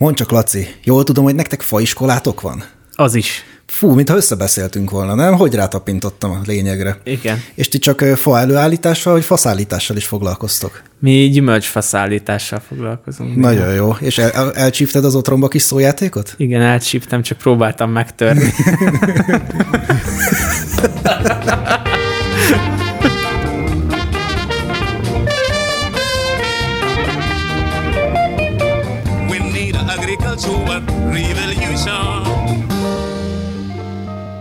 Mondd csak, Laci, jól tudom, hogy nektek faiskolátok van? Az is. Fú, mintha összebeszéltünk volna, nem? Hogy rátapintottam a lényegre. Igen. És ti csak fa előállítással, vagy faszállítással is foglalkoztok? Mi gyümölcsfaszállítással foglalkozunk. Nagyon jó. És el, elcsípted az otromba kis szójátékot? Igen, elcsíptem, csak próbáltam megtörni. agricultural revolution.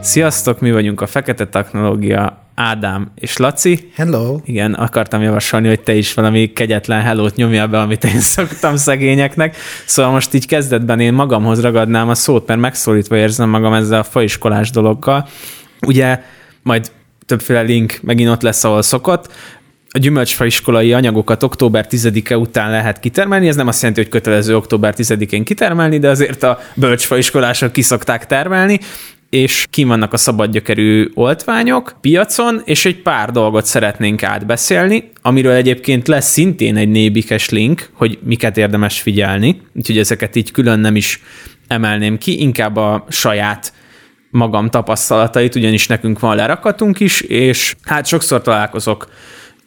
Sziasztok, mi vagyunk a Fekete Technológia, Ádám és Laci. Hello! Igen, akartam javasolni, hogy te is valami kegyetlen hellót nyomjál be, amit én szoktam szegényeknek. Szóval most így kezdetben én magamhoz ragadnám a szót, mert megszólítva érzem magam ezzel a faiskolás dologgal. Ugye majd többféle link megint ott lesz, ahol szokott. A gyümölcsfaiskolai anyagokat október 10-e után lehet kitermelni, ez nem azt jelenti, hogy kötelező október 10-én kitermelni, de azért a bölcsfaiskolások kiszokták termelni, és ki vannak a szabadgyökerű oltványok piacon, és egy pár dolgot szeretnénk átbeszélni, amiről egyébként lesz szintén egy nébikes link, hogy miket érdemes figyelni, úgyhogy ezeket így külön nem is emelném ki, inkább a saját magam tapasztalatait, ugyanis nekünk van lerakatunk is, és hát sokszor találkozok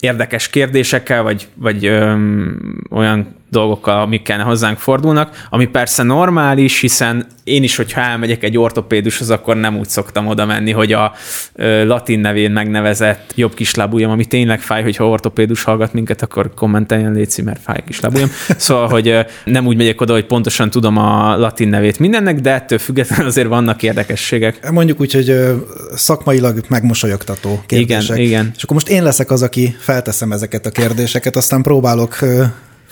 érdekes kérdésekkel, vagy, vagy öm, olyan dolgokkal, amikkel hozzánk fordulnak, ami persze normális, hiszen én is, hogyha elmegyek egy ortopédushoz, akkor nem úgy szoktam oda menni, hogy a ö, latin nevén megnevezett jobb kislábújam, ami tényleg fáj, hogyha ortopédus hallgat minket, akkor kommenteljen létszi, mert fáj a kislábújam. Szóval, hogy ö, nem úgy megyek oda, hogy pontosan tudom a latin nevét mindennek, de ettől függetlenül azért vannak érdekességek. Mondjuk úgy, hogy ö, szakmailag megmosolyogtató kérdések. Igen, igen. És akkor most én leszek az, aki felteszem ezeket a kérdéseket, aztán próbálok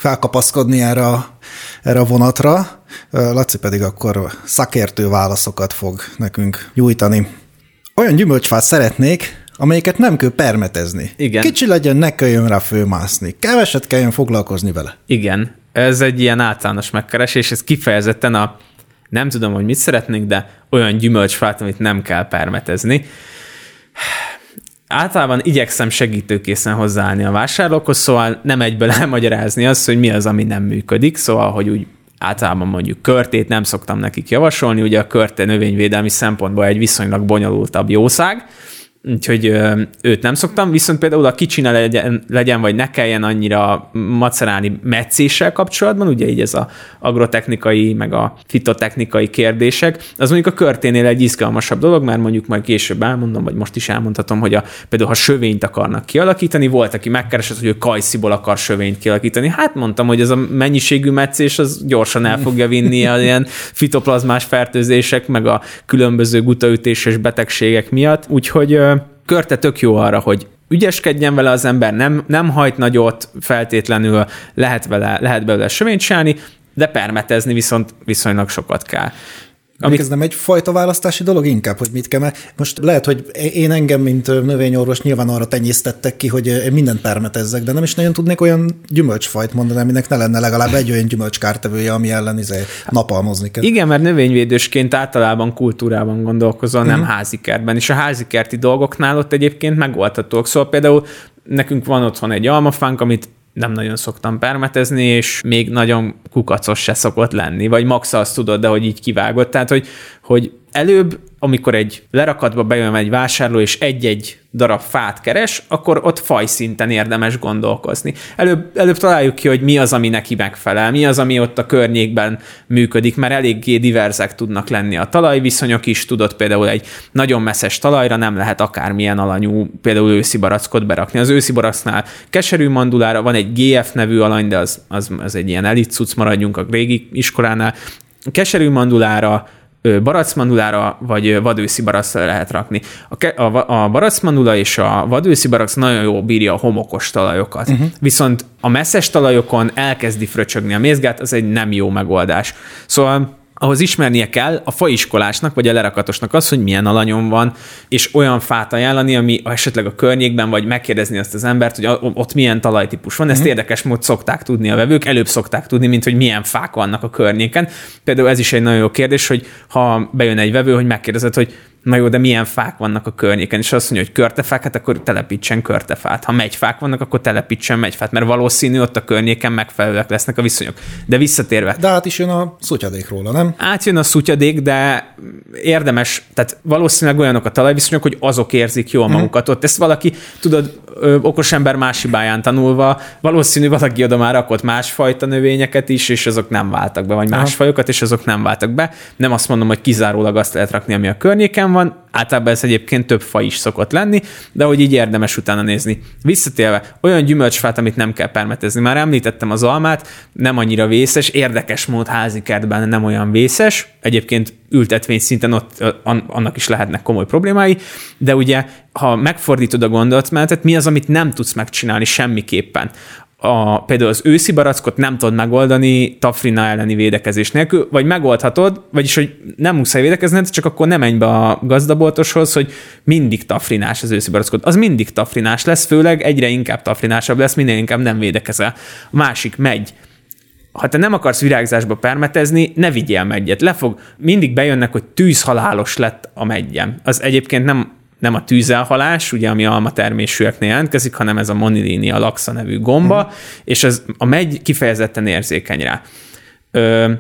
felkapaszkodni erre a, erre a vonatra. Laci pedig akkor szakértő válaszokat fog nekünk nyújtani. Olyan gyümölcsfát szeretnék, amelyeket nem kell permetezni. Igen. Kicsi legyen, ne kelljen rá főmászni. Keveset kelljen foglalkozni vele. Igen, ez egy ilyen általános megkeresés, ez kifejezetten a nem tudom, hogy mit szeretnénk, de olyan gyümölcsfát, amit nem kell permetezni. Általában igyekszem segítőkészen hozzáállni a vásárlókhoz, szóval nem egyből elmagyarázni azt, hogy mi az, ami nem működik, szóval, hogy úgy általában mondjuk körtét nem szoktam nekik javasolni, ugye a körte növényvédelmi szempontból egy viszonylag bonyolultabb jószág, úgyhogy ö, őt nem szoktam, viszont például a kicsi ne legyen, legyen, vagy ne kelljen annyira macerálni meccéssel kapcsolatban, ugye így ez a agrotechnikai, meg a fitotechnikai kérdések, az mondjuk a körténél egy izgalmasabb dolog, mert mondjuk majd később elmondom, vagy most is elmondhatom, hogy a, például ha sövényt akarnak kialakítani, volt, aki megkeresett, hogy ő kajsziból akar sövényt kialakítani. Hát mondtam, hogy ez a mennyiségű meccés az gyorsan el fogja vinni a ilyen fitoplazmás fertőzések, meg a különböző gutaütéses betegségek miatt, úgyhogy ö, körte tök jó arra, hogy ügyeskedjen vele az ember, nem, nem hajt nagyot, feltétlenül lehet, vele, lehet belőle sövényt csinálni, de permetezni viszont viszonylag sokat kell. Amit... Ez nem egy fajta választási dolog inkább, hogy mit kell, mert most lehet, hogy én engem, mint növényorvos nyilván arra tenyésztettek ki, hogy én mindent permetezzek, de nem is nagyon tudnék olyan gyümölcsfajt mondani, aminek ne lenne legalább egy olyan gyümölcskártevője, ami ellen izé napalmozni kell. Igen, mert növényvédősként általában kultúrában gondolkozol, nem házi kertben, és a házi kerti dolgoknál ott egyébként megoldhatók. Szóval például nekünk van otthon egy almafánk, amit nem nagyon szoktam permetezni, és még nagyon kukacos se szokott lenni, vagy max azt tudod, de hogy így kivágott. Tehát, hogy, hogy előbb, amikor egy lerakatba bejön egy vásárló, és egy-egy darab fát keres, akkor ott fajszinten érdemes gondolkozni. Előbb, előbb találjuk ki, hogy mi az, ami neki megfelel, mi az, ami ott a környékben működik, mert eléggé diverzek tudnak lenni a talajviszonyok is, tudod például egy nagyon messzes talajra nem lehet akármilyen alanyú, például őszi barackot berakni. Az őszi baracknál keserű mandulára van egy GF nevű alany, de az, az, az egy ilyen elit cucc, maradjunk a régi iskolánál. Keserű mandulára, baracmandulára vagy vadőszi baracra lehet rakni. A, ke- a, a baracmandula és a vadőszi barac nagyon jól bírja a homokos talajokat. Uh-huh. Viszont a messzes talajokon elkezdi fröcsögni a mézgát, az egy nem jó megoldás. Szóval ahhoz ismernie kell a faiskolásnak, vagy a lerakatosnak az, hogy milyen alanyon van, és olyan fát ajánlani, ami esetleg a környékben, vagy megkérdezni azt az embert, hogy ott milyen talajtípus van. Ezt uh-huh. érdekes mód szokták tudni a vevők, előbb szokták tudni, mint hogy milyen fák vannak a környéken. Például ez is egy nagyon jó kérdés, hogy ha bejön egy vevő, hogy megkérdezed, hogy na jó, de milyen fák vannak a környéken, és azt mondja, hogy körtefák, hát akkor telepítsen körtefát. Ha megyfák vannak, akkor telepítsen megyfát, mert valószínű ott a környéken megfelelőek lesznek a viszonyok. De visszatérve, De hát is jön a szutyadék róla, nem? átjön a szutyadék, de érdemes, tehát valószínűleg olyanok a talajviszonyok, hogy azok érzik jól magukat ott. Ezt valaki, tudod, ö, okos ember más hibáján tanulva, valószínű valaki oda már rakott másfajta növényeket is, és azok nem váltak be, vagy más fajokat, és azok nem váltak be. Nem azt mondom, hogy kizárólag azt lehet rakni, ami a környéken van, általában ez egyébként több fa is szokott lenni, de hogy így érdemes utána nézni. Visszatérve, olyan gyümölcsfát, amit nem kell permetezni. Már említettem az almát, nem annyira vészes, érdekes mód házi kertben nem olyan vészes, egyébként ültetvény szinten ott annak is lehetnek komoly problémái, de ugye, ha megfordítod a gondolatmenetet, mi az, amit nem tudsz megcsinálni semmiképpen? a, például az őszi barackot nem tudod megoldani tafrina elleni védekezés nélkül, vagy megoldhatod, vagyis hogy nem muszáj védekezned, csak akkor nem menj be a gazdaboltoshoz, hogy mindig tafrinás az őszi barackot. Az mindig tafrinás lesz, főleg egyre inkább tafrinásabb lesz, minél inkább nem védekezel. A másik megy, ha te nem akarsz virágzásba permetezni, ne vigyél meggyet. Lefog, mindig bejönnek, hogy tűzhalálos lett a meggyem. Az egyébként nem, nem a tűzelhalás, ugye, ami alma termésűeknél jelentkezik, hanem ez a monilinia laxa nevű gomba, mm. és ez, a megy kifejezetten érzékeny rá. Ö,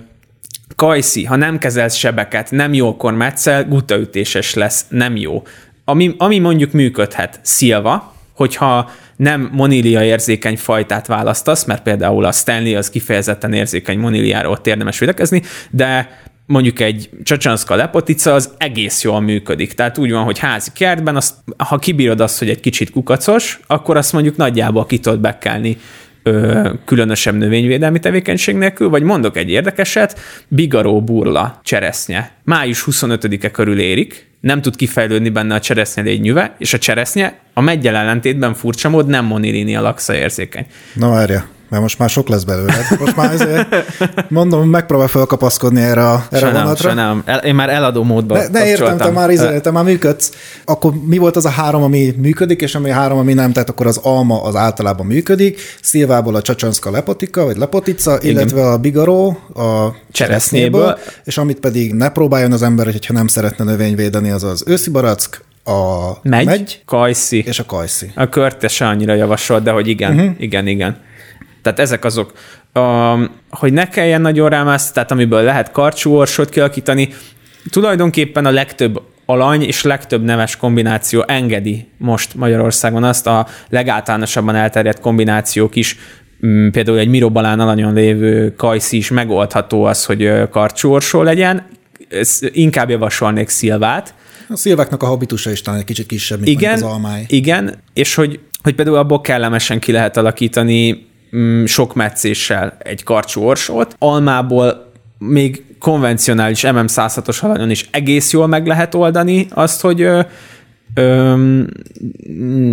kajszi, ha nem kezelsz sebeket, nem jókor metszel, gutaütéses lesz, nem jó. Ami, ami mondjuk működhet, szilva, hogyha nem monília érzékeny fajtát választasz, mert például a Stanley az kifejezetten érzékeny moníliára ott érdemes védekezni, de mondjuk egy csacsanszka lepotica az egész jól működik. Tehát úgy van, hogy házi kertben, azt, ha kibírod azt, hogy egy kicsit kukacos, akkor azt mondjuk nagyjából ki tudod bekelni ö, különösebb növényvédelmi tevékenység nélkül, vagy mondok egy érdekeset, bigaró burla cseresznye. Május 25-e körül érik, nem tud kifejlődni benne a cseresznye lényüve, és a cseresznye a meggyel ellentétben furcsa mód nem monilinia laxa érzékeny. Na várja, mert most már sok lesz belőle. Most már ezért, mondom, megpróbál felkapaszkodni erre a, erre Sajnálom, vonatra. sajnálom. El, én már eladó módba De, de értem, te már, izé, te már működsz. Akkor mi volt az a három, ami működik, és ami a három, ami nem? Tehát akkor az alma az általában működik, szilvából a csacsanszka lepotika, vagy lepotica, illetve a bigaró a cseresznyéből, és amit pedig ne próbáljon az ember, hogyha nem szeretne növényvédeni, az az őszi barack, a Megy, megy, kajszi. és a kajszi. A körte se annyira javasolt, de hogy igen, uh-huh. igen, igen. Tehát ezek azok, um, hogy ne kelljen nagyon rámászni, tehát amiből lehet karcsú orsot kialakítani, tulajdonképpen a legtöbb alany és legtöbb neves kombináció engedi most Magyarországon azt a legáltalánosabban elterjedt kombinációk is, mm, például egy mirobalán alanyon lévő kajszi is megoldható az, hogy ö, karcsú orsó legyen, Ezt inkább javasolnék szilvát, A szilváknak a habitusa is talán egy kicsit kisebb, mint igen, az almáj. Igen, és hogy, hogy például abból kellemesen ki lehet alakítani mm, sok meccéssel egy karcsú orsót. Almából még konvencionális MM106-os alanyon is egész jól meg lehet oldani azt, hogy ö, ö,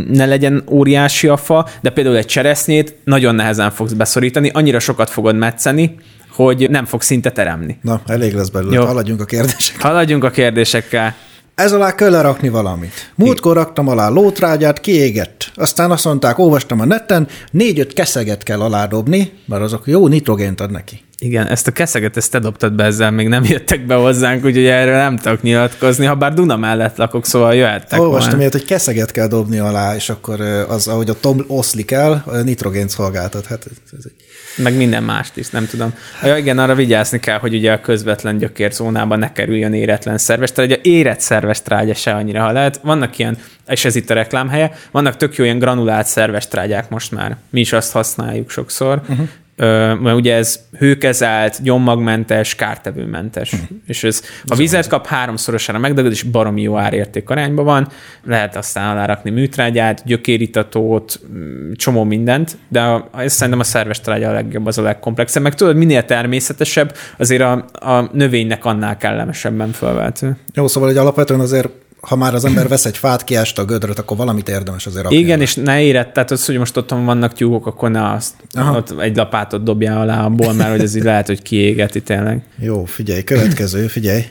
ne legyen óriási a fa, de például egy cseresznyét nagyon nehezen fogsz beszorítani, annyira sokat fogod metszeni, hogy nem fog szinte teremni. Na, elég lesz belőle, Jó. haladjunk a kérdések. Haladjunk a kérdésekkel. Ez alá kell lerakni valamit. Múltkor raktam alá lótrágyát, kiégett. Aztán azt mondták, olvastam a neten, négy-öt keszeget kell aládobni, mert azok jó nitrogént ad neki. Igen, ezt a keszeget, ezt te dobtad be ezzel, még nem jöttek be hozzánk, úgyhogy erről nem tudok nyilatkozni, ha bár Duna mellett lakok, szóval jöhettek Olvastam volna. ilyet, hogy keszeget kell dobni alá, és akkor az, ahogy a tom oszlik el, nitrogént szolgáltat. Hát ez egy... Meg minden mást is, nem tudom. Ja, igen, arra vigyázni kell, hogy ugye a közvetlen gyökérzónában ne kerüljön éretlen szerves trágya. Érett szerves trágya se annyira, ha lehet. Vannak ilyen, és ez itt a reklámhelye, vannak tök jó ilyen granulált szerves trágyák most már. Mi is azt használjuk sokszor. Uh-huh. Mert ugye ez hőkezelt, gyommagmentes, kártevőmentes. Uh-huh. És ez, ha vizet kap, háromszorosára megdagad, és baromi jó árérték arányban van. Lehet aztán alárakni műtrágyát, gyökéritatót, mm, csomó mindent, de a, ez szerintem a szerves trágya a legjobb, az a legkomplexebb. Meg tudod, minél természetesebb, azért a, a növénynek annál kellemesebben felvehető. Jó, szóval egy alapvetően azért, ha már az ember vesz egy fát, kiásta a gödröt, akkor valamit érdemes azért rakni. Igen, és ne érett, tehát az, hogy most ott vannak tyúkok, akkor ne azt, Aha. ott egy lapátot dobjál alá abból, mert hogy ez így lehet, hogy kiégeti tényleg. Jó, figyelj, következő, figyelj.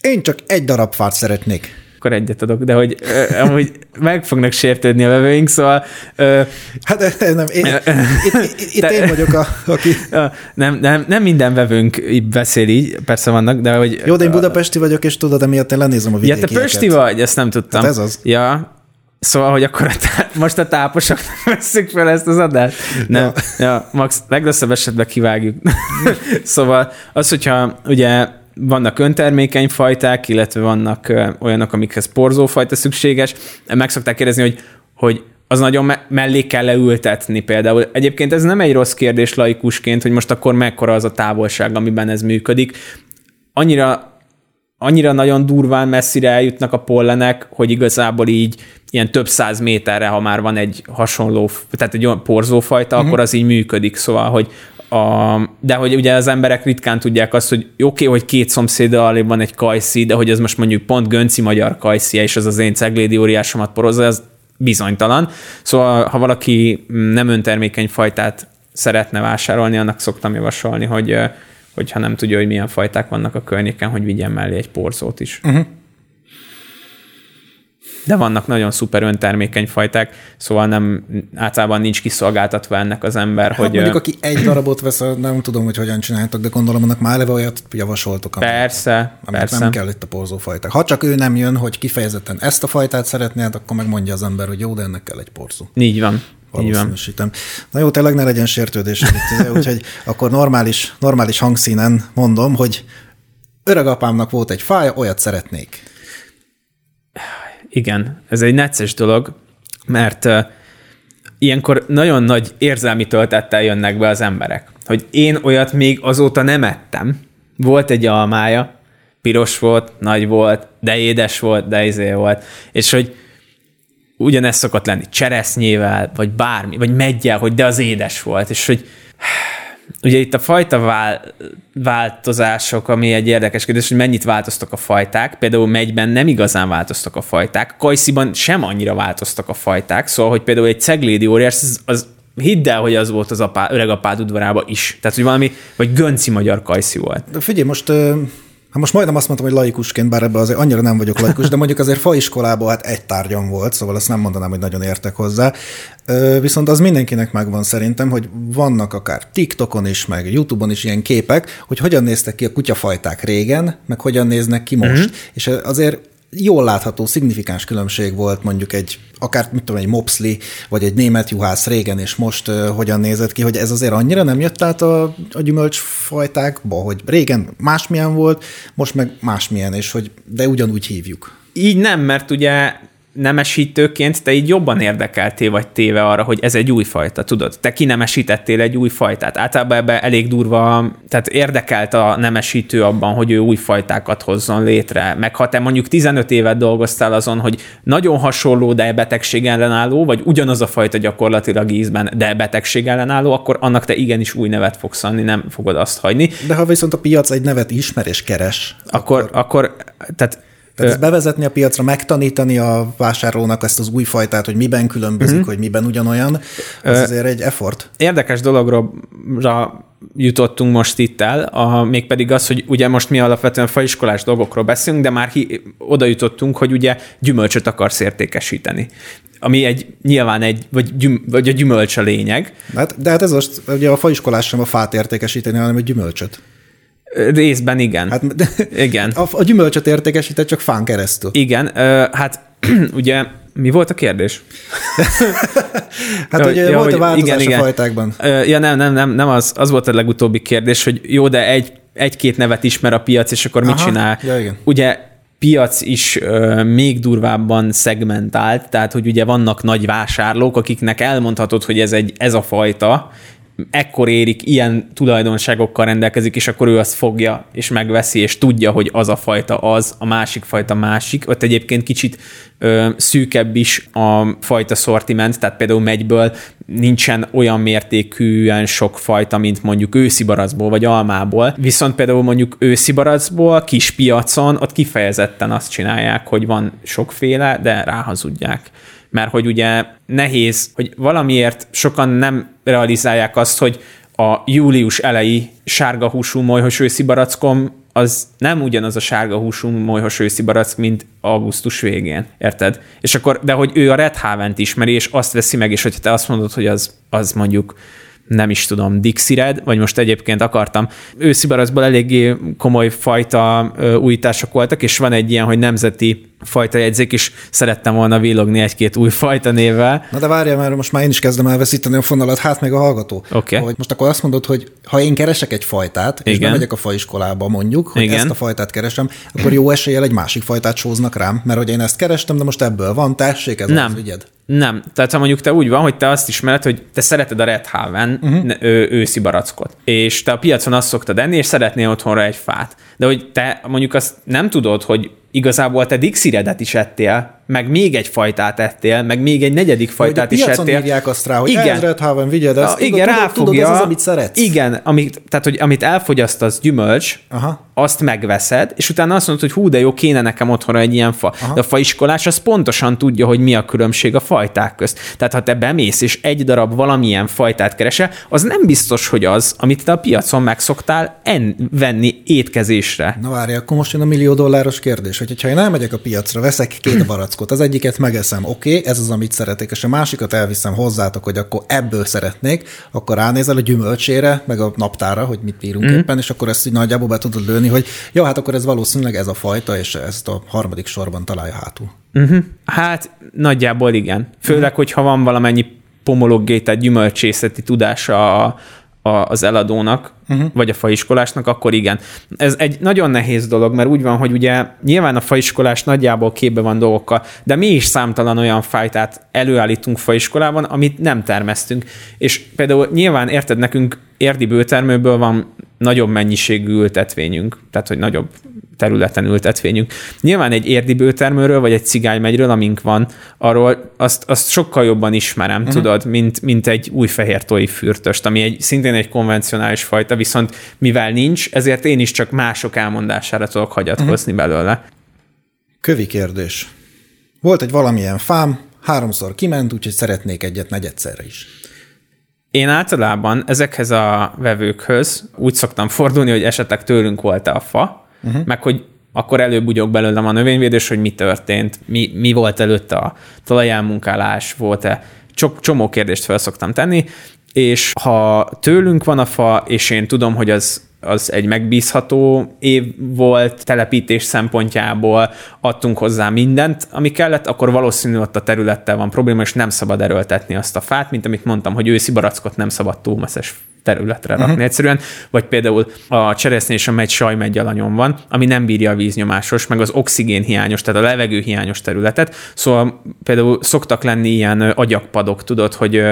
Én csak egy darab fát szeretnék. Akkor egyet adok, de hogy ö, amúgy meg fognak sértődni a vevőink, szóval ö, Hát nem, én, itt, itt, itt én vagyok, a, aki... Ja, nem, nem, nem minden vevőnk beszél így, persze vannak, de hogy... Jó, de én budapesti vagyok, és tudod, emiatt én lenézem a Ja, vidékieket. te Pösti vagy, ezt nem tudtam. Hát ez az. Ja, szóval, hogy akkor a tá- most a táposoknak veszük fel ezt az adást? Nem. Ja, ja Max, legrosszabb esetben kivágjuk. szóval az, hogyha ugye vannak öntermékeny fajták, illetve vannak olyanok, amikhez porzófajta szükséges, meg szokták kérdezni, hogy, hogy az nagyon me- mellé kell leültetni például. Egyébként ez nem egy rossz kérdés laikusként, hogy most akkor mekkora az a távolság, amiben ez működik. Annyira annyira nagyon durván messzire eljutnak a pollenek, hogy igazából így ilyen több száz méterre, ha már van egy hasonló, tehát egy olyan porzófajta, uh-huh. akkor az így működik. Szóval, hogy a, de hogy ugye az emberek ritkán tudják azt, hogy oké, okay, hogy két szomszéd alé van egy kajszi, de hogy az most mondjuk pont Gönci magyar kajszi, és az az én ceglédi óriásomat porozza, az bizonytalan. Szóval, ha valaki nem öntermékeny fajtát szeretne vásárolni, annak szoktam javasolni, hogy hogyha nem tudja, hogy milyen fajták vannak a környéken, hogy vigyen mellé egy porzót is. Uh-huh. De vannak nagyon szuper öntermékeny fajták, szóval nem, általában nincs kiszolgáltatva ennek az ember, Hát hogy... mondjuk, aki egy darabot vesz, nem tudom, hogy hogyan csináltak, de gondolom, annak már eleve olyat javasoltok, ami, Persze, amit persze. nem kell itt a porzófajták. Ha csak ő nem jön, hogy kifejezetten ezt a fajtát szeretnéd, akkor megmondja az ember, hogy jó, de ennek kell egy porzó. Így van. Valószínűsítem. Na jó, tényleg ne legyen sértődés. Úgyhogy akkor normális, normális hangszínen mondom, hogy öregapámnak volt egy fája, olyat szeretnék. Igen, ez egy necces dolog, mert uh, ilyenkor nagyon nagy érzelmi töltettel jönnek be az emberek. Hogy én olyat még azóta nem ettem. Volt egy almája, piros volt, nagy volt, de édes volt, de izé volt. És hogy ugyanez szokott lenni cseresznyével, vagy bármi, vagy meggyel, hogy de az édes volt, és hogy ugye itt a fajta vál, változások, ami egy érdekes kérdés, hogy mennyit változtak a fajták. Például megyben nem igazán változtak a fajták, Kajsziban sem annyira változtak a fajták, szóval, hogy például egy ceglédi óriás, az, az hidd el, hogy az volt az apá, öreg apád udvarába is. Tehát, hogy valami, vagy gönci magyar kajszi volt. De figyelj, most, hát most majdnem azt mondtam, hogy laikusként, bár ebben azért annyira nem vagyok laikus, de mondjuk azért faiskolában hát egy tárgyam volt, szóval azt nem mondanám, hogy nagyon értek hozzá. Viszont az mindenkinek megvan szerintem, hogy vannak akár TikTokon is, meg YouTube-on is ilyen képek, hogy hogyan néztek ki a kutyafajták régen, meg hogyan néznek ki most. Mm-hmm. És azért jól látható, szignifikáns különbség volt mondjuk egy, akár mit tudom, egy mopsli, vagy egy német juhász régen, és most uh, hogyan nézett ki, hogy ez azért annyira nem jött át a, a gyümölcsfajtákba, hogy régen másmilyen volt, most meg másmilyen, és hogy de ugyanúgy hívjuk. Így nem, mert ugye nemesítőként te így jobban érdekeltél vagy téve arra, hogy ez egy új fajta, tudod? Te kinemesítettél egy új fajtát. Általában ebbe elég durva, tehát érdekelt a nemesítő abban, hogy ő új fajtákat hozzon létre. Meg ha te mondjuk 15 évet dolgoztál azon, hogy nagyon hasonló, de betegség ellenálló, vagy ugyanaz a fajta gyakorlatilag ízben, de betegség ellenálló, akkor annak te igenis új nevet fogsz adni, nem fogod azt hagyni. De ha viszont a piac egy nevet ismer és keres, Akkor, akkor tehát tehát ezt bevezetni a piacra, megtanítani a vásárlónak ezt az új fajtát, hogy miben különbözik, uh-huh. hogy miben ugyanolyan, az azért egy effort. érdekes dologra jutottunk most itt el, a, mégpedig az, hogy ugye most mi alapvetően faiskolás dolgokról beszélünk, de már hi, oda jutottunk, hogy ugye gyümölcsöt akarsz értékesíteni. Ami egy, nyilván egy, vagy, gyüm, vagy a gyümölcs a lényeg. Hát, de hát ez most, ugye a faiskolás sem a fát értékesíteni, hanem egy gyümölcsöt. Részben igen. Hát, de, igen. A, a gyümölcsöt értékesített csak fán keresztül. Igen, ö, hát ugye mi volt a kérdés? Hát ugye ja, volt a változás igen, a igen. fajtákban. Ja, nem, nem, nem, nem az, az volt a legutóbbi kérdés, hogy jó, de egy, egy-két nevet ismer a piac, és akkor mit Aha, csinál? ja, igen. Ugye piac is ö, még durvábban szegmentált, tehát hogy ugye vannak nagy vásárlók, akiknek elmondhatod, hogy ez, egy, ez a fajta, ekkor érik, ilyen tulajdonságokkal rendelkezik, és akkor ő azt fogja, és megveszi, és tudja, hogy az a fajta az, a másik fajta másik. Ott egyébként kicsit ö, szűkebb is a fajta szortiment, tehát például megyből nincsen olyan mértékűen sok fajta, mint mondjuk őszi baracból vagy almából. Viszont például mondjuk őszi baracból, kis piacon, ott kifejezetten azt csinálják, hogy van sokféle, de ráhazudják mert hogy ugye nehéz, hogy valamiért sokan nem realizálják azt, hogy a július elejé sárga húsú molyhos őszi barackom az nem ugyanaz a sárga húsú molyhos őszi barack, mint augusztus végén, érted? És akkor, de hogy ő a Red Haven-t ismeri, és azt veszi meg, és hogyha te azt mondod, hogy az, az mondjuk nem is tudom, Dixired, vagy most egyébként akartam. Őszi barackból eléggé komoly fajta újítások voltak, és van egy ilyen, hogy nemzeti fajta jegyzék, és szerettem volna villogni egy-két új fajta névvel. Na de várja, mert most már én is kezdem elveszíteni a fonalat, hát meg a hallgató. Oké. Hogy most akkor azt mondod, hogy ha én keresek egy fajtát, és Igen. bemegyek a faiskolába mondjuk, hogy Igen. ezt a fajtát keresem, akkor jó eséllyel egy másik fajtát sóznak rám, mert hogy én ezt kerestem, de most ebből van, tessék, ez Nem. az ügyed. Nem. Tehát ha mondjuk te úgy van, hogy te azt ismered, hogy te szereted a Red Haven uh-huh. ő, őszi barackot, és te a piacon azt szoktad enni, és szeretnél otthonra egy fát. De hogy te mondjuk azt nem tudod, hogy igazából te Dixiredet is ettél, meg még egy fajtát ettél, meg még egy negyedik Hogy fajtát is piacon ettél. írják azt rá, hogy Igen. ez Red Haven, vigyed ezt, A, tudod, igen, tudod, tudod, ez az, amit szeretsz. Igen, amit, tehát, hogy amit elfogyasztasz gyümölcs, Aha. azt megveszed, és utána azt mondod, hogy hú, de jó, kéne nekem otthonra egy ilyen fa. Aha. De a faiskolás az pontosan tudja, hogy mi a különbség a fajták közt. Tehát ha te bemész, és egy darab valamilyen fajtát keresel, az nem biztos, hogy az, amit te a piacon megszoktál en- venni étkezésre. Na várj, akkor most jön a millió dolláros kérdés, hogy ha én elmegyek a piacra, veszek két barackot, az egyiket megeszem, oké, okay, ez az, amit szeretek, és a másikat elviszem hozzátok, hogy akkor ebből szeretnék, akkor ránézel a gyümölcsére, meg a naptára, hogy mit bírunk mm. éppen, és akkor ezt így nagyjából be tudod lőni, hogy jó, hát akkor ez valószínűleg ez a fajta, és ezt a harmadik sorban találja hátul. Hát nagyjából igen. Főleg, hogyha van valamennyi pomologgé, tehát gyümölcsészeti tudása a, a, az eladónak, uh-huh. vagy a faiskolásnak, akkor igen. Ez egy nagyon nehéz dolog, mert úgy van, hogy ugye nyilván a faiskolás nagyjából képbe van dolgokkal, de mi is számtalan olyan fajtát előállítunk faiskolában, amit nem termesztünk. És például nyilván érted, nekünk érdi bőtermőből van nagyobb mennyiségű ültetvényünk, tehát hogy nagyobb területen ültetvényünk. Nyilván egy érdi bőtermőről, vagy egy cigánymegyről, amink van, arról azt, azt sokkal jobban ismerem, uh-huh. tudod, mint, mint egy új fehér tói fürtöst, ami egy, szintén egy konvencionális fajta, viszont mivel nincs, ezért én is csak mások elmondására tudok hagyatkozni uh-huh. belőle. Kövi kérdés. Volt egy valamilyen fám, háromszor kiment, úgyhogy szeretnék egyet negyedszerre is. Én általában ezekhez a vevőkhöz úgy szoktam fordulni, hogy esetleg tőlünk volt a fa, uh-huh. meg hogy akkor előbb belőlem a növényvédés, hogy mi történt, mi, mi volt előtte a talajelmunkálás, volt-e, Csok, csomó kérdést fel szoktam tenni, és ha tőlünk van a fa, és én tudom, hogy az az egy megbízható év volt telepítés szempontjából, adtunk hozzá mindent, ami kellett, akkor valószínű ott a területtel van probléma, és nem szabad erőltetni azt a fát, mint amit mondtam, hogy őszi barackot nem szabad túlmeszes területre rakni uh-huh. egyszerűen, vagy például a cseresznye és a megy sajmegy alanyon van, ami nem bírja a víznyomásos, meg az oxigén hiányos, tehát a levegő hiányos területet, szóval például szoktak lenni ilyen ö, agyagpadok, tudod, hogy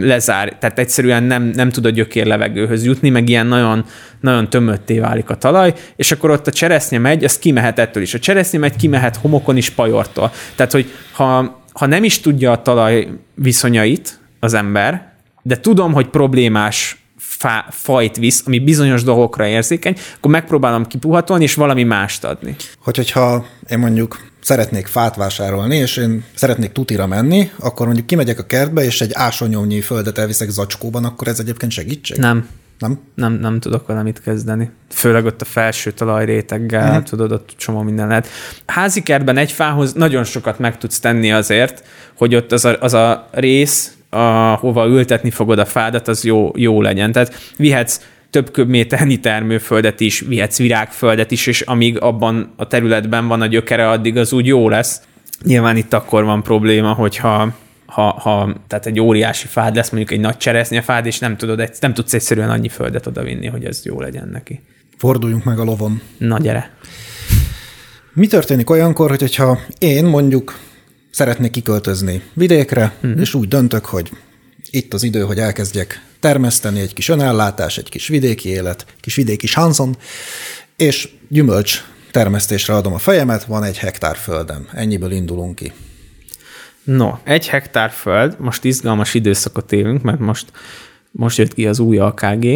lezár, tehát egyszerűen nem, nem tud a gyökér levegőhöz jutni, meg ilyen nagyon, nagyon tömötté válik a talaj, és akkor ott a cseresznye megy, ez kimehet ettől is. A cseresznye megy, kimehet homokon is pajortól. Tehát, hogy ha, ha nem is tudja a talaj viszonyait az ember, de tudom, hogy problémás fá, fajt visz, ami bizonyos dolgokra érzékeny, akkor megpróbálom kipuhatolni, és valami mást adni. Hogy, hogyha én mondjuk szeretnék fát vásárolni, és én szeretnék tutira menni, akkor mondjuk kimegyek a kertbe, és egy ásonyomnyi földet elviszek zacskóban, akkor ez egyébként segítség? Nem, Nem? nem, nem tudok vele mit kezdeni. Főleg ott a felső talajréteggel, uh-huh. tudod, ott csomó minden lehet. Házi kertben egy fához nagyon sokat meg tudsz tenni azért, hogy ott az a, az a rész, ahova ültetni fogod a fádat, az jó, jó legyen. Tehát vihetsz több köbméternyi termőföldet is, vihetsz virágföldet is, és amíg abban a területben van a gyökere, addig az úgy jó lesz. Nyilván itt akkor van probléma, hogyha ha, ha tehát egy óriási fád lesz, mondjuk egy nagy cseresznyefád, és nem, tudod, nem tudsz egyszerűen annyi földet odavinni, hogy ez jó legyen neki. Forduljunk meg a lovon. Na gyere. Mi történik olyankor, hogy- hogyha én mondjuk szeretnék kiköltözni vidékre, uh-huh. és úgy döntök, hogy itt az idő, hogy elkezdjek termeszteni egy kis önellátás, egy kis vidéki élet, kis vidéki sanszon, és gyümölcs termesztésre adom a fejemet, van egy hektár földem. Ennyiből indulunk ki. No, egy hektár föld, most izgalmas időszakot élünk, mert most most jött ki az új AKG,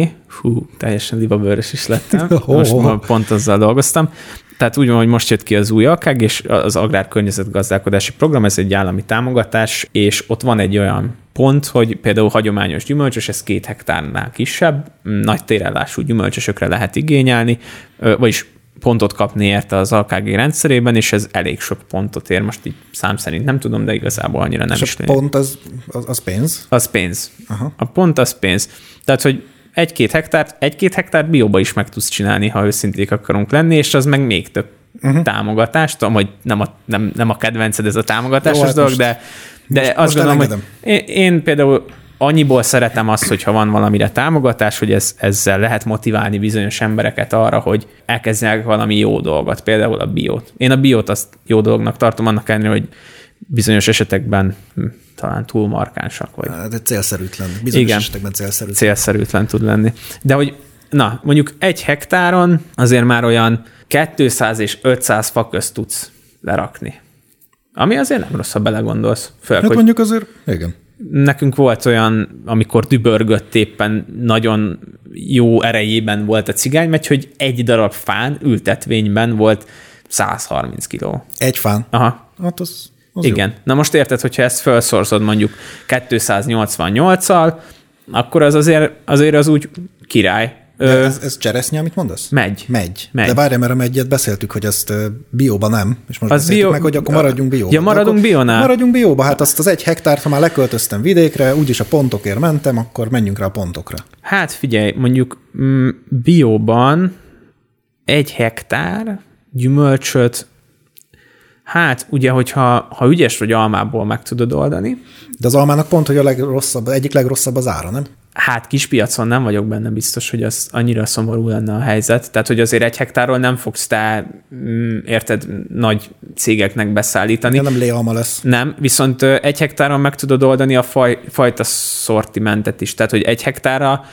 hú, teljesen libabőrös is lettem, most ma pont azzal dolgoztam. Tehát úgy van, hogy most jött ki az új AKG, és az Agrár Környezetgazdálkodási Program, ez egy állami támogatás, és ott van egy olyan pont, hogy például hagyományos gyümölcsös, ez két hektárnál kisebb, nagy térellású gyümölcsösökre lehet igényelni, vagyis pontot kapni érte az AKG rendszerében, és ez elég sok pontot ér. Most így szám szerint nem tudom, de igazából annyira nem És is a lényeg. pont az, az, az pénz. Az pénz. Aha. A pont az pénz. Tehát, hogy egy-két hektárt, egy-két hektárt bióba is meg tudsz csinálni, ha őszinték akarunk lenni, és az meg még több uh-huh. támogatást. Hogy nem a, nem, nem a kedvenced ez a támogatásos Jó, hát dolog, most- de, de most- azt most gondolom, hogy elengedem. én, én például annyiból szeretem azt, hogyha van valamire támogatás, hogy ez, ezzel lehet motiválni bizonyos embereket arra, hogy elkezdjenek valami jó dolgot, például a biót. Én a biót azt jó dolognak tartom, annak ellenére, hogy bizonyos esetekben hm, talán túl markánsak, vagy De célszerűtlen. Bizonyos Igen. esetekben célszerűtlen. célszerűtlen tud lenni. De hogy, na, mondjuk egy hektáron azért már olyan 200 és 500 fa közt tudsz lerakni. Ami azért nem rossz, ha belegondolsz. Főleg, Hát hogy mondjuk azért, igen. nekünk volt olyan, amikor dübörgött éppen nagyon jó erejében volt a cigánymegy, hogy egy darab fán ültetvényben volt 130 kiló. Egy fán. Aha, Hát az, az jó. igen. Na most érted, hogyha ezt felszorzod mondjuk 288-al, akkor az azért, azért az úgy király. De ez, ez cseresznye, amit mondasz? Megy. Megy. Megy. De várj, mert a megyet beszéltük, hogy azt bióba nem, és most Az beszéltük bió- meg, hogy akkor maradjunk bióba. Ja, maradunk biónál? Maradjunk bióba, hát azt az egy hektárt, ha már leköltöztem vidékre, úgyis a pontokért mentem, akkor menjünk rá a pontokra. Hát figyelj, mondjuk mm, bióban egy hektár gyümölcsöt, hát ugye, hogyha ha ügyes vagy almából meg tudod oldani, De az almának pont, hogy a legrosszabb, egyik legrosszabb az ára, nem? Hát kis piacon nem vagyok benne biztos, hogy az annyira szomorú lenne a helyzet. Tehát, hogy azért egy hektáról nem fogsz te, mm, érted, nagy cégeknek beszállítani. Ja, nem léalma lesz. Nem, viszont egy hektáron meg tudod oldani a faj, fajta szortimentet is. Tehát, hogy egy hektára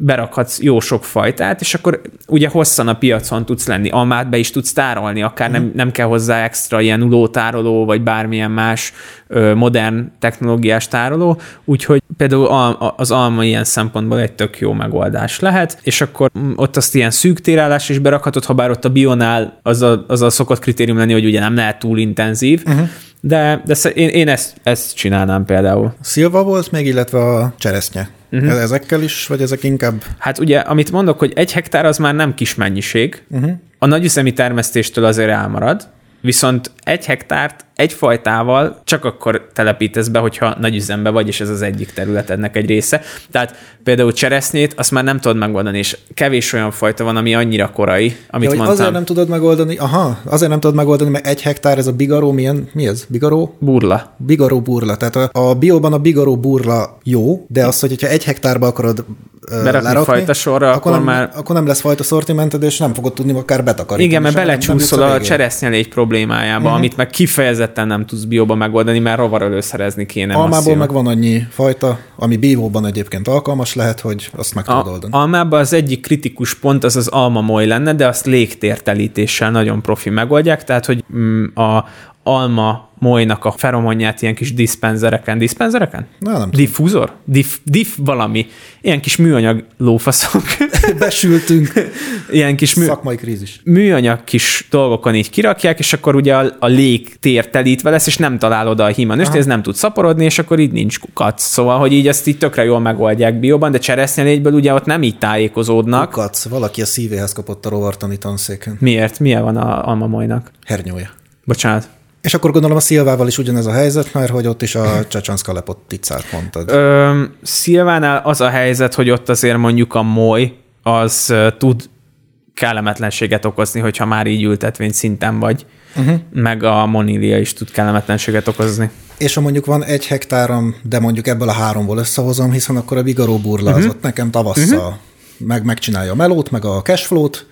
berakhatsz jó sok fajtát, és akkor ugye hosszan a piacon tudsz lenni, almát be is tudsz tárolni, akár nem, nem kell hozzá extra ilyen ulótároló, vagy bármilyen más ö, modern technológiás tároló, úgyhogy például al- az alma ilyen szempontból egy tök jó megoldás lehet, és akkor mm, ott azt ilyen szűk térállás is berakhatod, ha bár ott a bionál az a, az a szokott kritérium lenni, hogy ugye nem lehet túl intenzív, uh-huh. De, de én, én ezt, ezt csinálnám például. Szilva volt még, illetve a cseresznye. Uh-huh. Ezekkel is, vagy ezek inkább... Hát ugye, amit mondok, hogy egy hektár az már nem kis mennyiség. Uh-huh. A nagyüzemi termesztéstől azért elmarad, viszont egy hektárt egy fajtával csak akkor telepítesz be, hogyha nagyüzembe vagy, és ez az egyik területednek egy része. Tehát például cseresznyét, azt már nem tudod megoldani, és kevés olyan fajta van, ami annyira korai, amit Ja, mondtam. azért nem tudod megoldani, aha, azért nem tudod megoldani, mert egy hektár ez a bigaró, milyen, mi ez? Bigaró? Burla. Bigaró burla. Tehát a, a bióban a bigaró burla jó, de az, hogy ha egy hektárba akarod Berakni fajta sorra, akkor nem, már- akkor nem lesz fajta szortimented, és nem fogod tudni akár betakarítani. Igen, mert belecsúszol jutsz a végére. cseresznyelégy problémájába, uh-huh. amit meg kifejezetten nem tudsz bióba megoldani, mert rovar előszerezni kéne. Almából meg van annyi fajta, ami bívóban egyébként alkalmas lehet, hogy azt meg tudod oldani. almában az egyik kritikus pont az az alma moly lenne, de azt légtértelítéssel nagyon profi megoldják, tehát hogy mm, a alma molynak a feromonját ilyen kis diszpenzereken, diszpenzereken? Na, nem tudom. Diffúzor? Diff, diff valami. Ilyen kis műanyag lófaszok. Besültünk. ilyen kis mű, Szakmai krízis. műanyag kis dolgokon így kirakják, és akkor ugye a, a légtér telítve lesz, és nem találod a himanöst, ez nem tud szaporodni, és akkor így nincs kukac. Szóval, hogy így ezt így tökre jól megoldják bióban, de cseresznyelégyből ugye ott nem így tájékozódnak. Kac, valaki a szívéhez kapott a rovartani tanszéken. Miért? Milyen van a almamolynak? Hernyója. Bocsánat. És akkor gondolom a Szilvával is ugyanez a helyzet, mert hogy ott is a Csecsanszka lepotticát mondtad. Ö, Szilvánál az a helyzet, hogy ott azért mondjuk a moly az tud kellemetlenséget okozni, hogyha már így ültetvény szinten vagy, uh-huh. meg a monília is tud kellemetlenséget okozni. És ha mondjuk van egy hektárom, de mondjuk ebből a háromból összehozom, hiszen akkor a Vigaró burla Mhm. az ott nekem tavasszal meg megcsinálja a melót, meg a cashflow-t,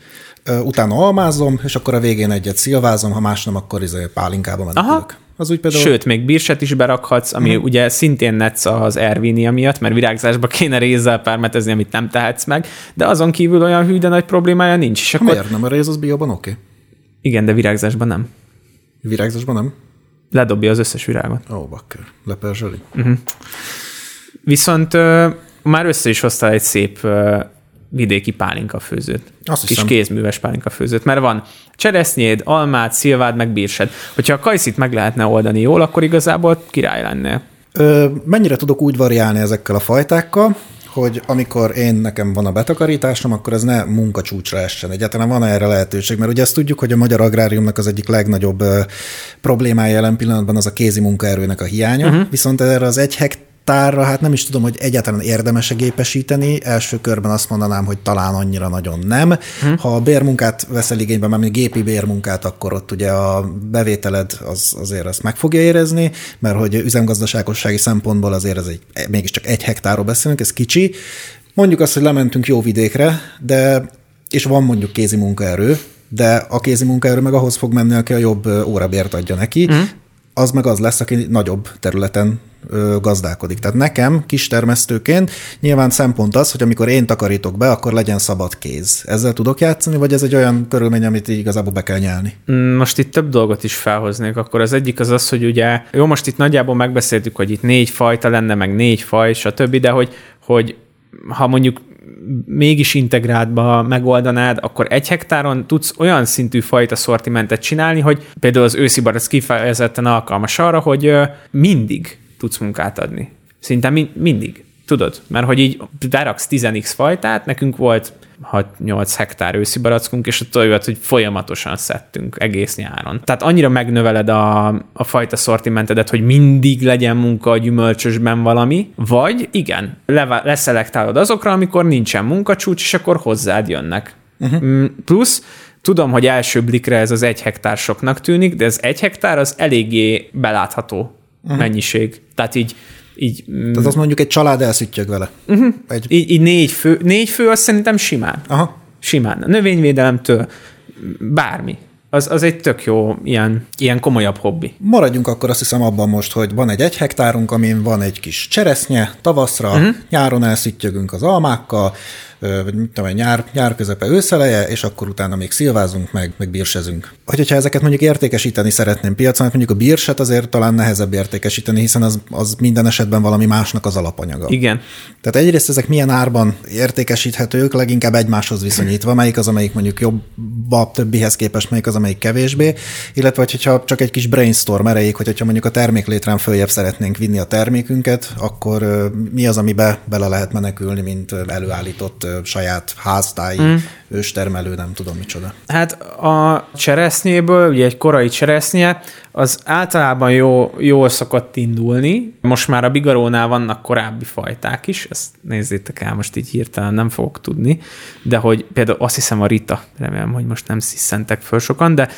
utána almázom, és akkor a végén egyet szilvázom, ha más nem, akkor izé pálinkába menekülök. Az úgy például... Sőt, még bírset is berakhatsz, ami uh-huh. ugye szintén netsz az Ervinia miatt, mert virágzásba kéne rézzel permetezni, amit nem tehetsz meg, de azon kívül olyan hű, de nagy problémája nincs. És akkor, Miért nem? A réz az bióban oké. Okay. igen, de virágzásban nem. Virágzásban nem? Ledobja az összes virágot. Ó, oh, bakker. Leperzseli. Viszont ö, már össze is hoztál egy szép ö, vidéki pálinka főzőt. Azt Kis hiszem. kézműves pálinka főzőt, mert van cseresznyéd, almát, szilvád, meg bírsed. Hogyha a kajszit meg lehetne oldani jól, akkor igazából király lennél. Ö, mennyire tudok úgy variálni ezekkel a fajtákkal, hogy amikor én nekem van a betakarításom, akkor ez ne munkacsúcsra essen. Egyáltalán van erre lehetőség, mert ugye ezt tudjuk, hogy a magyar agráriumnak az egyik legnagyobb problémája jelen pillanatban az a kézi munkaerőnek a hiánya, uh-huh. viszont erre az egy hekt tárra, hát nem is tudom, hogy egyáltalán érdemes-e gépesíteni. Első körben azt mondanám, hogy talán annyira nagyon nem. Hm. Ha a bérmunkát veszel igénybe, már gépi bérmunkát, akkor ott ugye a bevételed az, azért azt meg fogja érezni, mert hogy üzemgazdaságossági szempontból azért ez egy, mégiscsak egy hektárról beszélünk, ez kicsi. Mondjuk azt, hogy lementünk jó vidékre, de és van mondjuk kézi munkaerő, de a kézi munkaerő meg ahhoz fog menni, aki a jobb órabért adja neki, mm. Az meg az lesz, aki nagyobb területen gazdálkodik. Tehát nekem kistermesztőként nyilván szempont az, hogy amikor én takarítok be, akkor legyen szabad kéz. Ezzel tudok játszani, vagy ez egy olyan körülmény, amit igazából be kell nyelni? Mm, most itt több dolgot is felhoznék. Akkor az egyik az az, hogy ugye, jó, most itt nagyjából megbeszéltük, hogy itt négy fajta lenne, meg négy faj, stb., de hogy, hogy ha mondjuk mégis integráltba megoldanád, akkor egy hektáron tudsz olyan szintű fajta szortimentet csinálni, hogy például az őszi barack kifejezetten alkalmas arra, hogy mindig tudsz munkát adni. Szinte mi- mindig. Tudod? Mert hogy így beraksz 10x fajtát, nekünk volt 6-8 hektár őszi barackunk, és ott olyat, hogy folyamatosan szedtünk egész nyáron. Tehát annyira megnöveled a, a fajta szortimentedet, hogy mindig legyen munka a gyümölcsösben valami, vagy igen, le, leszelektálod azokra, amikor nincsen munkacsúcs, és akkor hozzád jönnek. Uh-huh. Plusz Tudom, hogy első blikre ez az egy hektár soknak tűnik, de az egy hektár az eléggé belátható uh-huh. mennyiség. Tehát így így, Tehát azt mondjuk egy család elszüttyög vele. Uh-huh. Egy... Így, így négy, fő, négy fő az szerintem simán. Aha. Simán. A növényvédelemtől bármi. Az, az egy tök jó, ilyen, ilyen komolyabb hobbi. Maradjunk akkor azt hiszem abban most, hogy van egy egy hektárunk, amin van egy kis cseresznye, tavaszra, uh-huh. nyáron elszüttyögünk az almákkal, vagy mit tudom, nyár, nyár közepe őszeleje, és akkor utána még szilvázunk, meg, meg bírsezünk. Hogy, hogyha ezeket mondjuk értékesíteni szeretném piacon, hát mondjuk a bírset azért talán nehezebb értékesíteni, hiszen az, az minden esetben valami másnak az alapanyaga. Igen. Tehát egyrészt ezek milyen árban értékesíthetők, leginkább egymáshoz viszonyítva, melyik az, amelyik mondjuk jobb többihez képest, melyik az, amelyik kevésbé, illetve hogyha csak egy kis brainstorm erejéig, hogyha mondjuk a terméklétrán följebb szeretnénk vinni a termékünket, akkor mi az, amibe bele lehet menekülni, mint előállított saját háztáji, mm. Őstermelő, nem tudom micsoda. Hát a cseresznyéből, ugye egy korai cseresznye, az általában jó, jól szokott indulni. Most már a bigarónál vannak korábbi fajták is, ezt nézzétek el, most így hirtelen nem fogok tudni, de hogy például azt hiszem a Rita, remélem, hogy most nem sziszentek föl sokan, de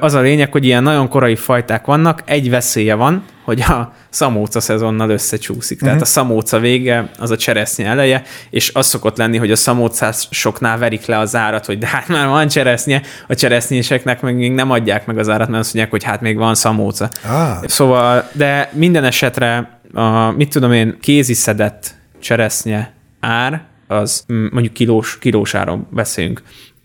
az a lényeg, hogy ilyen nagyon korai fajták vannak, egy veszélye van, hogy a szamóca szezonnal összecsúszik. Uh-huh. Tehát mhm. a szamóca vége az a cseresznye eleje, és az szokott lenni, hogy a soknál verik le az árat, hogy de hát már van cseresznye, a cseresznyéseknek meg még nem adják meg az árat, mert azt mondják, hogy hát még van szamóca. Ah. Szóval, de minden esetre a, mit tudom én, kézi szedett cseresznye ár, az mondjuk kilós, kilós áron beszélünk,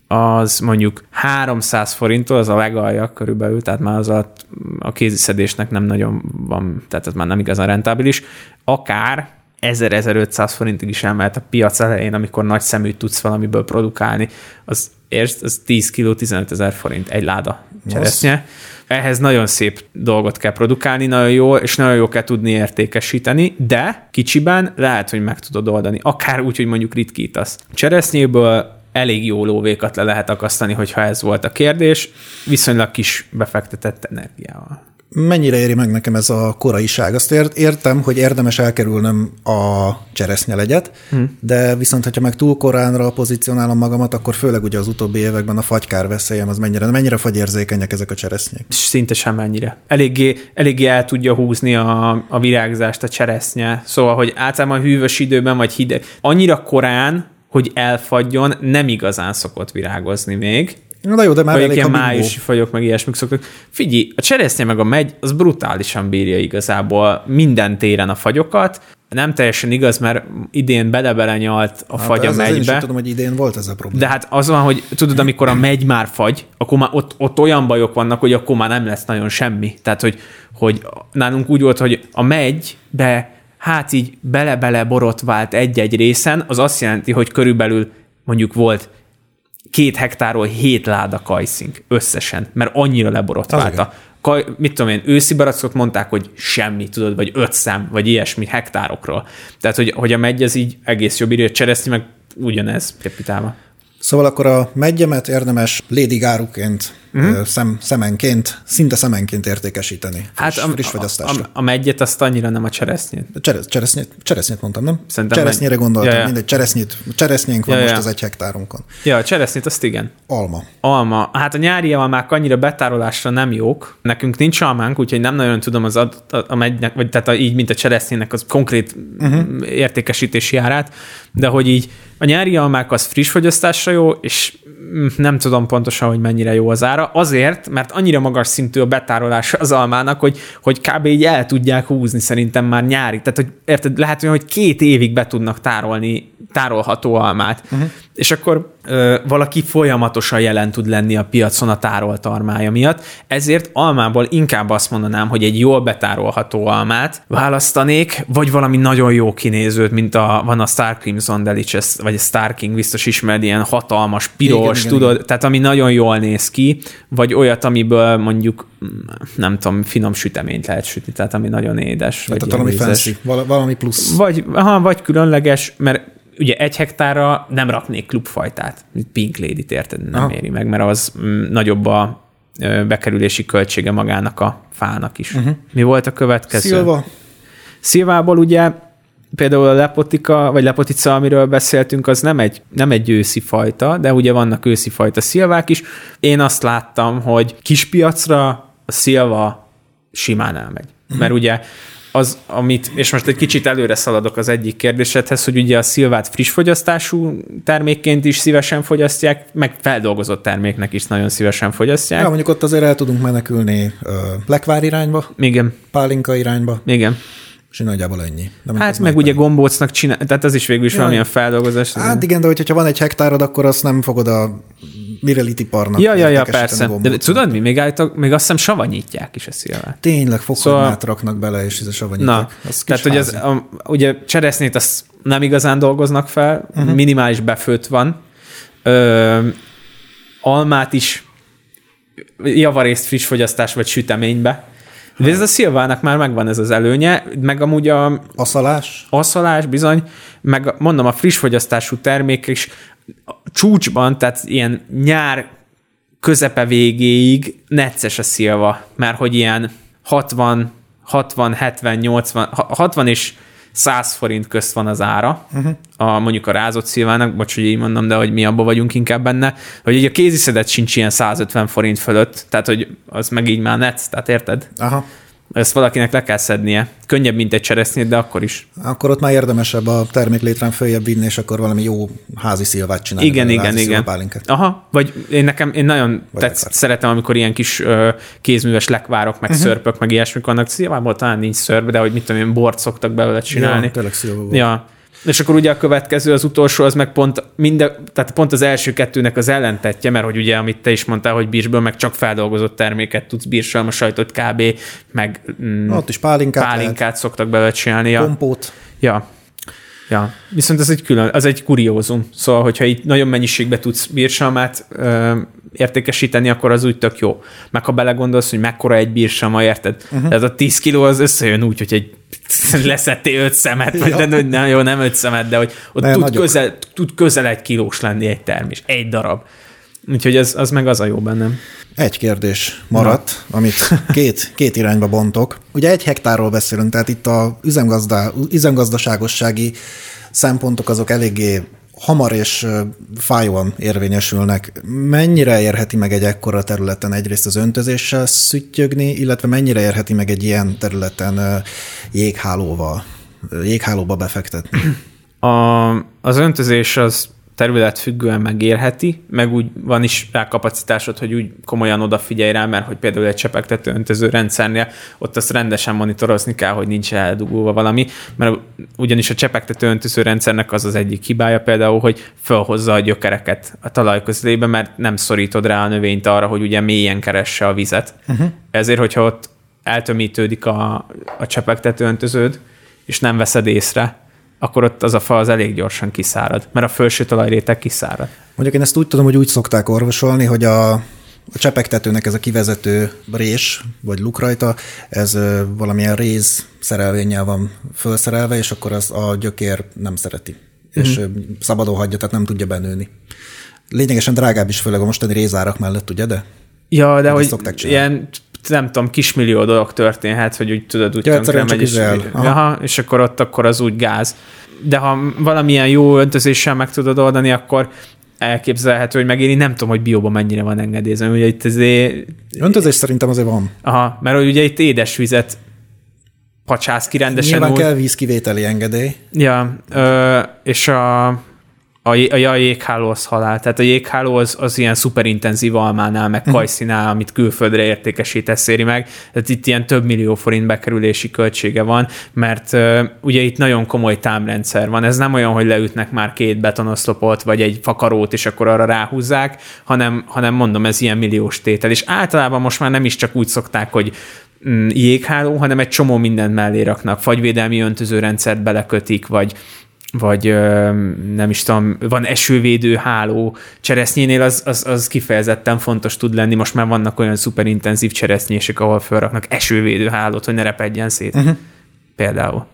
az mondjuk 300 forinttól, az a legalja körülbelül, tehát már az a, a kéziszedésnek nem nagyon van, tehát ez már nem igazán rentábilis, akár 1000-1500 forintig is elmehet a piac elején, amikor nagy szeműt tudsz valamiből produkálni, az, értsd, az 10 kg 15 ezer forint egy láda cseresznye. Ehhez nagyon szép dolgot kell produkálni, nagyon jó, és nagyon jó kell tudni értékesíteni, de kicsiben lehet, hogy meg tudod oldani. Akár úgy, hogy mondjuk ritkítasz. Cseresznyéből elég jó lóvékat le lehet akasztani, hogyha ez volt a kérdés, viszonylag kis befektetett energiával. Mennyire éri meg nekem ez a koraiság? Azt ért, értem, hogy érdemes elkerülnöm a cseresznye hmm. de viszont, hogyha meg túl koránra pozícionálom magamat, akkor főleg ugye az utóbbi években a fagykár veszélyem az mennyire, mennyire fagyérzékenyek ezek a cseresznyék? Szinte sem mennyire. Eléggé, eléggé el tudja húzni a, a virágzást a cseresznye. Szóval, hogy általában hűvös időben vagy hideg. Annyira korán, hogy elfagyjon, nem igazán szokott virágozni még. Na jó, de már elég ilyen májusi fagyok, meg ilyesmik szoktak. Figyelj, a cseresznye meg a megy, az brutálisan bírja igazából minden téren a fagyokat. Nem teljesen igaz, mert idén bele nyalt a hát fagy a megybe. Én is tudom, hogy idén volt ez a probléma. De hát az van, hogy tudod, amikor a megy már fagy, akkor már ott, ott olyan bajok vannak, hogy akkor már nem lesz nagyon semmi. Tehát, hogy, hogy nálunk úgy volt, hogy a be hát így bele-bele borotvált egy-egy részen, az azt jelenti, hogy körülbelül mondjuk volt két hektáról hét láda kajszink összesen, mert annyira leborotválta. kaj, mit tudom én, őszi barackot mondták, hogy semmi, tudod, vagy öt szem, vagy ilyesmi hektárokról. Tehát, hogy, hogy a megy, az így egész jobb írja, cseresznyi meg ugyanez kapitálva. Szóval akkor a megyemet érdemes lédigáruként, uh-huh. szem, szemenként, szinte szemenként értékesíteni. Friss, Hát a, friss a, fogyasztásra. a, a megyet azt annyira nem a cseresznyét. Cseres, cseresznyét, cseresznyét mondtam, nem? Szerintem Cseresznyére meg- gondoltam, Ja, ja. mindegy, cseresznyét, cseresznyénk van Ja, most ja. az egy hektárunkon. Ja, a cseresznyét azt igen. Alma. Alma. Hát a nyári almák annyira betárolásra nem jók. Nekünk nincs almánk, úgyhogy nem nagyon tudom az ad, a, a megynek, vagy tehát a, így, mint a cseresznyének az konkrét uh-huh. értékesítési árát, de hogy így a nyári almák az friss fogyasztásra jó, és mm, nem tudom pontosan, hogy mennyire jó az ára. Azért, mert annyira magas szintű a betárolás az almának, hogy, hogy kb. így el tudják húzni szerintem már nyári. Tehát, hogy érted, lehet, hogy két évig be tudnak tárolni tárolható almát. Uh-huh. És akkor ö, valaki folyamatosan jelen tud lenni a piacon a tárolt almája miatt. Ezért almából inkább azt mondanám, hogy egy jól betárolható almát választanék, vagy valami nagyon jó kinézőt, mint a, van a Star Crimson Delicious, vagy a Star King, biztos ismered, ilyen hatalmas, piros, Igen, tudod, igen. tehát ami nagyon jól néz ki, vagy olyat, amiből mondjuk nem tudom, finom süteményt lehet sütni, tehát ami nagyon édes. Tehát vagy valami ízes. fancy, vala- valami plusz. Vagy, aha, vagy különleges, mert ugye egy hektárra nem raknék klubfajtát, mint Pink Lady-t érted, nem Aha. éri meg, mert az mm, nagyobb a bekerülési költsége magának a fának is. Uh-huh. Mi volt a következő? Szilva, Szilvából ugye például a lepotika, vagy lepotica, amiről beszéltünk, az nem egy, nem egy őszi fajta, de ugye vannak őszi fajta szilvák is. Én azt láttam, hogy kispiacra a szilva simán elmegy. Mert ugye az, amit, és most egy kicsit előre szaladok az egyik kérdésedhez, hogy ugye a szilvát friss fogyasztású termékként is szívesen fogyasztják, meg feldolgozott terméknek is nagyon szívesen fogyasztják. ja, mondjuk ott azért el tudunk menekülni uh, Lekvár irányba, Igen, Pálinka irányba, igen. és nagyjából ennyi. De Hát meg ugye gombócnak csinál, tehát az is végül is Ja. valamilyen feldolgozás. Hát igen, de hogyha van egy hektárod, akkor azt nem fogod a mirelitiparnak Ja, ja, ja, értékesíteni persze. De tudod mi? Még, állítok, még azt hiszem savanyítják is a szilvát. Tényleg fokhagymát Szóval- raknak bele, és ez a savanyítják. Na, Az tehát hogy házi. a, ugye cseresznyét azt nem igazán dolgoznak fel, uh-huh. minimális befőtt van. Ö, almát is javarészt friss fogyasztás vagy süteménybe. De ez a szilvának már megvan ez az előnye, meg amúgy a, Aszalás? aszalás bizony, meg mondom, a friss fogyasztású termék is csúcsban, tehát ilyen nyár közepe végéig necces a szilva, mert hogy ilyen 60, 60, 70, 80, ha- 60 és 100 forint közt van az ára, uh-huh. a, mondjuk a rázott szilvának, bocs, hogy így mondom, de hogy mi abban vagyunk inkább benne, hogy így a kéziszedet sincs ilyen 150 forint fölött, tehát hogy az meg így már netsz, tehát érted? Aha. Ezt valakinek le kell szednie. Könnyebb, mint egy cseresznyét, de akkor is. Akkor ott már érdemesebb a terméklétrán följebb vinni, és akkor valami jó házi szilvát csinálni. Igen, igen, házi igen. szilvapálinkát. Aha, vagy én nekem, én nagyon tetsz, szeretem, amikor ilyen kis ö, kézműves lekvárok, meg uh-huh. szörpök, meg ilyesmik vannak. Szilvából talán nincs szörp, de hogy mit tudom én, bort szoktak belőle csinálni. Ja, tényleg szilva volt. Ja. És akkor ugye a következő, az utolsó, az meg pont, minden, tehát pont az első kettőnek az ellentetje, mert hogy ugye, amit te is mondtál, hogy bírsből meg csak feldolgozott terméket tudsz, bírsalma sajtot kb. meg mm, Ott is pálinkát, pálinkát pálinkát szoktak belőle csinálni. Kompót. Ja. Ja, viszont ez egy külön, az egy kuriózum. Szóval, hogyha így nagyon mennyiségbe tudsz bírsalmát ö, értékesíteni, akkor az úgy tök jó. Meg ha belegondolsz, hogy mekkora egy bírsalma, érted? Uh-huh. Ez a 10 kiló az összejön úgy, hogy egy leszettél öt szemet, vagy Ja. de, nem, jó, nem öt szemet, de hogy ott De tud nagyok. közel, tud közel egy kilós lenni egy termés, egy darab. Úgyhogy ez, az meg az a jó bennem. Egy kérdés maradt, Na. amit két, két irányba bontok. Ugye egy hektárról beszélünk, tehát itt a üzemgazda, üzemgazdaságossági szempontok azok eléggé hamar és fájóan érvényesülnek. Mennyire érheti meg egy ekkora területen egyrészt az öntözéssel szüttyögni, illetve mennyire érheti meg egy ilyen területen jéghálóval, jéghálóba befektetni? A, az öntözés az terület függően megérheti, meg úgy van is rá kapacitásod, hogy úgy komolyan odafigyelj rá, mert hogy például egy csepegtető öntöző rendszernél ott azt rendesen monitorozni kell, hogy nincs eldugulva valami, mert ugyanis a csepegtető öntöző rendszernek az az egyik hibája például, hogy felhozza a gyökereket a talaj közelébe, mert nem szorítod rá a növényt arra, hogy ugye mélyen keresse a vizet. Uh-huh. Ezért, hogyha ott eltömítődik a, a csepegtető öntöződ, és nem veszed észre, akkor ott az a fa az elég gyorsan kiszárad, mert a felső talajréteg kiszárad. Mondjuk én ezt úgy tudom, hogy úgy szokták orvosolni, hogy a a csepegtetőnek ez a kivezető rés, vagy luk rajta, ez valamilyen réz szerelvénnyel van felszerelve, és akkor az a gyökér nem szereti. Mm-hmm. És ö, szabadon hagyja, tehát nem tudja benőni. Lényegesen drágább is, főleg a mostani rézárak mellett, ugye, de Ja, de hogy ilyen nem tudom, kismillió dolog történhet, hogy úgy tudod, úgy Ja, tönkre megy, és. Aha. aha, és akkor ott akkor az úgy gáz. De ha valamilyen jó öntözéssel meg tudod oldani, akkor elképzelhető, hogy megéri, nem tudom, hogy bióban mennyire van engedélyezve. Ugye itt azért, öntözés szerintem azért van. aha, mert ugye itt édesvizet pacsász ki rendesen Nyilván úgy. kell vízkivételi engedély. Ja, ö, és a, a, a, a jégháló az halál. Tehát a jégháló az, az ilyen szuperintenzív almánál, meg kajszinál, amit külföldre értékesítesz éri meg. Tehát itt ilyen több millió forint bekerülési költsége van, mert ö, ugye itt nagyon komoly támrendszer van. Ez nem olyan, hogy leütnek már két betonoszlopot, vagy egy fakarót, és akkor arra ráhúzzák, hanem, hanem mondom, ez ilyen milliós tétel. És általában most már nem is csak úgy szokták, hogy mm, jégháló, hanem egy csomó mindent mellé raknak. Fagyvédelmi öntözőrendszert belekötik, vagy vagy ö, nem is tudom, van esővédő háló. Cseresznyénél az, az, az kifejezetten fontos tud lenni. Most már vannak olyan szuperintenzív cseresznyések, ahol felraknak esővédő hálót, hogy ne repedjen szét. Uh-huh. Például.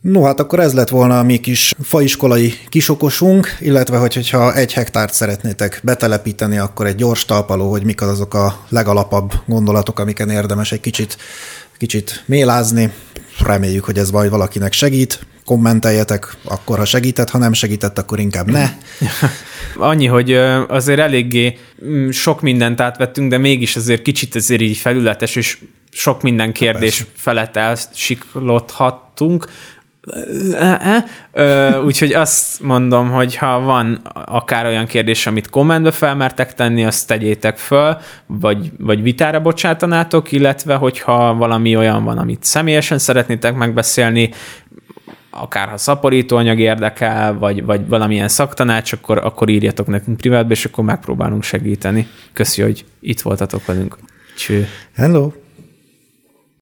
No, hát akkor ez lett volna a mi kis faiskolai kisokosunk, illetve hogy, hogyha egy hektárt szeretnétek betelepíteni, akkor egy gyors talpaló, hogy mik azok a legalapabb gondolatok, amiken érdemes egy kicsit, kicsit mélázni. Reméljük, hogy ez majd valakinek segít. Kommenteljetek, akkor ha segített, ha nem segített, akkor inkább ne. Annyi, hogy azért eléggé mm, sok mindent átvettünk, de mégis azért kicsit azért így felületes, és sok minden kérdés felett elsiklothattunk. Úgyhogy azt mondom, hogy ha van akár olyan kérdés, amit kommentbe felmertek tenni, azt tegyétek föl, vagy, vagy vitára bocsátanátok, illetve hogyha valami olyan van, amit személyesen szeretnétek megbeszélni, akár ha szaporítóanyag érdekel, vagy, vagy valamilyen szaktanács, akkor, akkor írjatok nekünk privátba, és akkor megpróbálunk segíteni. Köszi, hogy itt voltatok velünk. Cső. Hello!